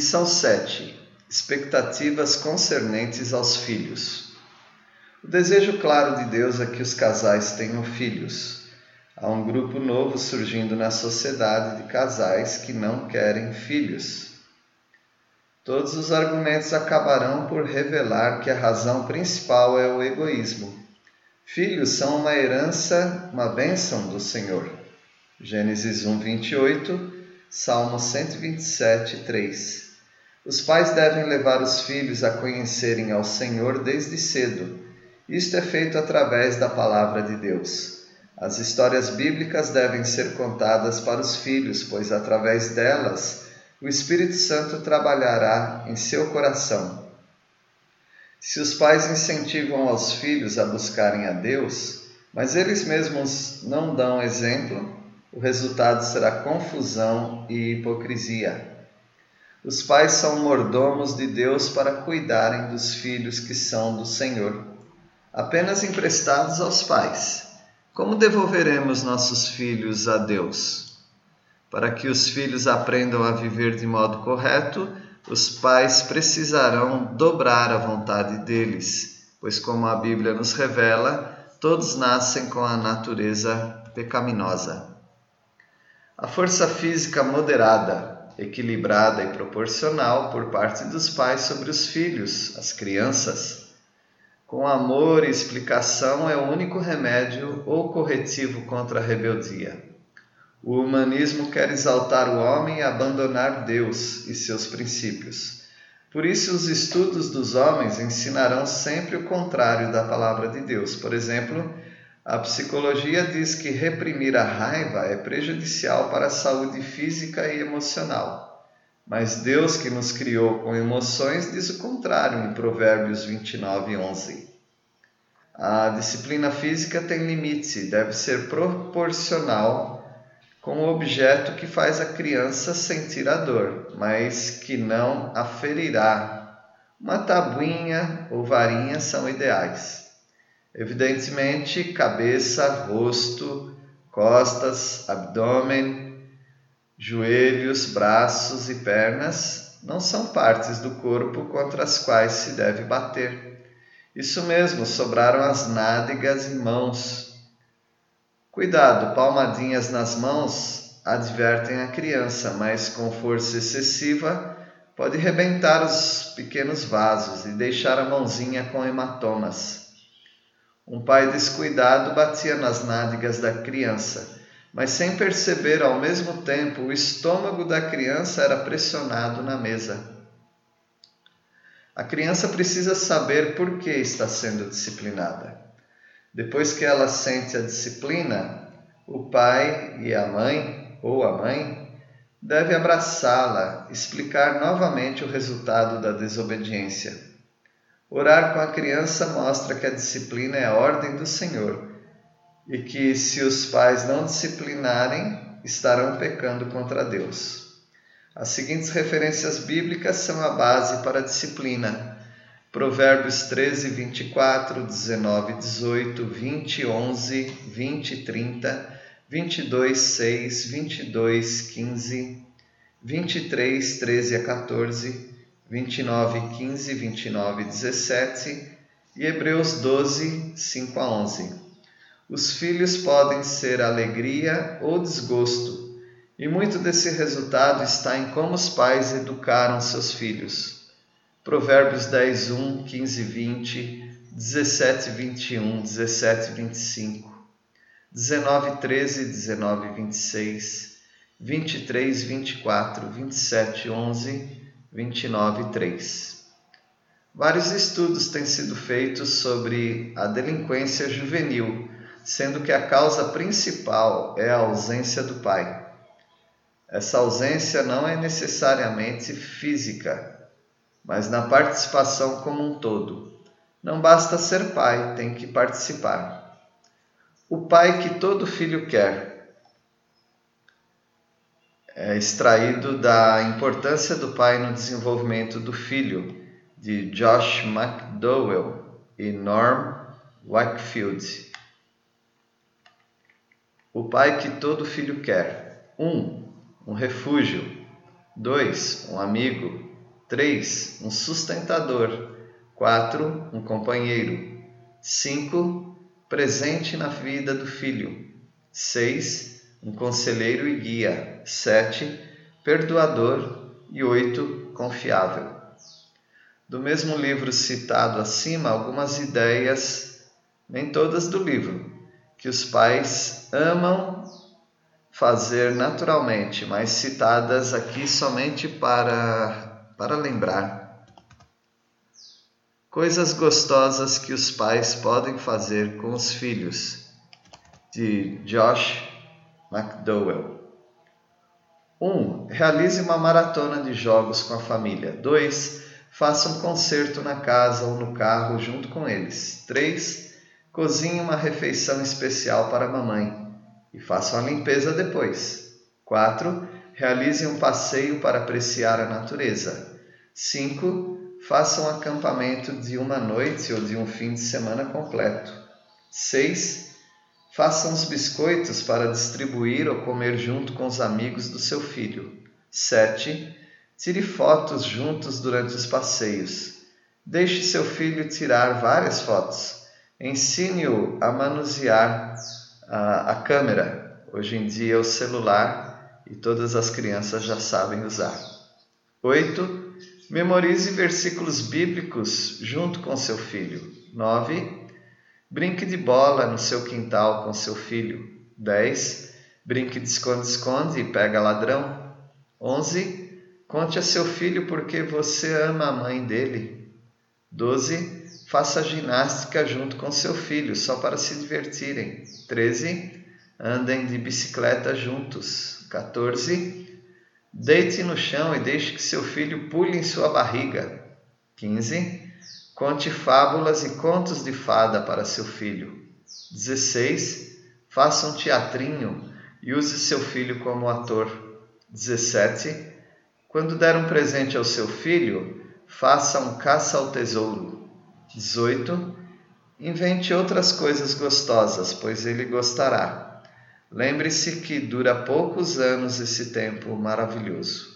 Lição 7: Expectativas concernentes aos filhos. O desejo claro de Deus é que os casais tenham filhos. Há um grupo novo surgindo na sociedade de casais que não querem filhos. Todos os argumentos acabarão por revelar que a razão principal é o egoísmo. Filhos são uma herança, uma bênção do Senhor. Gênesis 1, 28 Salmo 127, 3. Os pais devem levar os filhos a conhecerem ao Senhor desde cedo. Isto é feito através da palavra de Deus. As histórias bíblicas devem ser contadas para os filhos, pois através delas o Espírito Santo trabalhará em seu coração. Se os pais incentivam aos filhos a buscarem a Deus, mas eles mesmos não dão exemplo, o resultado será confusão e hipocrisia. Os pais são mordomos de Deus para cuidarem dos filhos que são do Senhor, apenas emprestados aos pais. Como devolveremos nossos filhos a Deus? Para que os filhos aprendam a viver de modo correto, os pais precisarão dobrar a vontade deles, pois, como a Bíblia nos revela, todos nascem com a natureza pecaminosa. A força física moderada, equilibrada e proporcional por parte dos pais sobre os filhos, as crianças. Com amor e explicação é o único remédio ou corretivo contra a rebeldia. O humanismo quer exaltar o homem e abandonar Deus e seus princípios. Por isso, os estudos dos homens ensinarão sempre o contrário da palavra de Deus. Por exemplo, a psicologia diz que reprimir a raiva é prejudicial para a saúde física e emocional. Mas Deus, que nos criou com emoções, diz o contrário em Provérbios 29, 11. A disciplina física tem limite, deve ser proporcional com o objeto que faz a criança sentir a dor, mas que não a ferirá. Uma tabuinha ou varinha são ideais. Evidentemente, cabeça, rosto, costas, abdômen, joelhos, braços e pernas não são partes do corpo contra as quais se deve bater. Isso mesmo, sobraram as nádegas e mãos. Cuidado, palmadinhas nas mãos advertem a criança, mas com força excessiva pode rebentar os pequenos vasos e deixar a mãozinha com hematomas. Um pai descuidado batia nas nádegas da criança, mas sem perceber ao mesmo tempo, o estômago da criança era pressionado na mesa. A criança precisa saber por que está sendo disciplinada. Depois que ela sente a disciplina, o pai e a mãe, ou a mãe, deve abraçá-la, explicar novamente o resultado da desobediência. Orar com a criança mostra que a disciplina é a ordem do Senhor e que, se os pais não disciplinarem, estarão pecando contra Deus. As seguintes referências bíblicas são a base para a disciplina. Provérbios 13, 24, 19, 18, 20, 11, 20, 30, 22, 6, 22, 15, 23, 13 a 14, 29, 15, 29, 17 e Hebreus 12, 5 a 11. Os filhos podem ser alegria ou desgosto, e muito desse resultado está em como os pais educaram seus filhos. Provérbios 10, 1, 15, 20, 17, 21, 17, 25, 19, 13, 19, 26, 23, 24, 27, 11 29:3. Vários estudos têm sido feitos sobre a delinquência juvenil, sendo que a causa principal é a ausência do pai. Essa ausência não é necessariamente física, mas na participação como um todo. Não basta ser pai, tem que participar. O pai que todo filho quer, é extraído da importância do pai no desenvolvimento do filho, de Josh McDowell e Norm Wakefield. O pai que todo filho quer: 1. Um, um refúgio. 2. Um amigo. 3. Um sustentador. 4. Um companheiro. 5. Presente na vida do filho. 6. Um conselheiro e guia. 7. Perdoador. E 8. Confiável. Do mesmo livro citado acima, algumas ideias, nem todas do livro, que os pais amam fazer naturalmente, mas citadas aqui somente para, para lembrar. Coisas gostosas que os pais podem fazer com os filhos, de Josh McDowell. 1. Um, realize uma maratona de jogos com a família. 2. Faça um concerto na casa ou no carro junto com eles. 3. Cozinhe uma refeição especial para a mamãe e façam a limpeza depois. 4. Realize um passeio para apreciar a natureza. 5. Façam um acampamento de uma noite ou de um fim de semana completo. 6. Façam os biscoitos para distribuir ou comer junto com os amigos do seu filho. 7. Tire fotos juntos durante os passeios. Deixe seu filho tirar várias fotos. Ensine-o a manusear a, a câmera. Hoje em dia é o celular e todas as crianças já sabem usar. 8. Memorize versículos bíblicos junto com seu filho. 9. Brinque de bola no seu quintal com seu filho. 10. Brinque de esconde-esconde e pega ladrão. 11. Conte a seu filho porque você ama a mãe dele. 12 Faça ginástica junto com seu filho, só para se divertirem. 13. Andem de bicicleta juntos. 14. Deite no chão e deixe que seu filho pule em sua barriga. 15. Conte fábulas e contos de fada para seu filho. 16. Faça um teatrinho e use seu filho como ator. 17. Quando der um presente ao seu filho, faça um caça ao tesouro. 18. Invente outras coisas gostosas, pois ele gostará. Lembre-se que dura poucos anos esse tempo maravilhoso.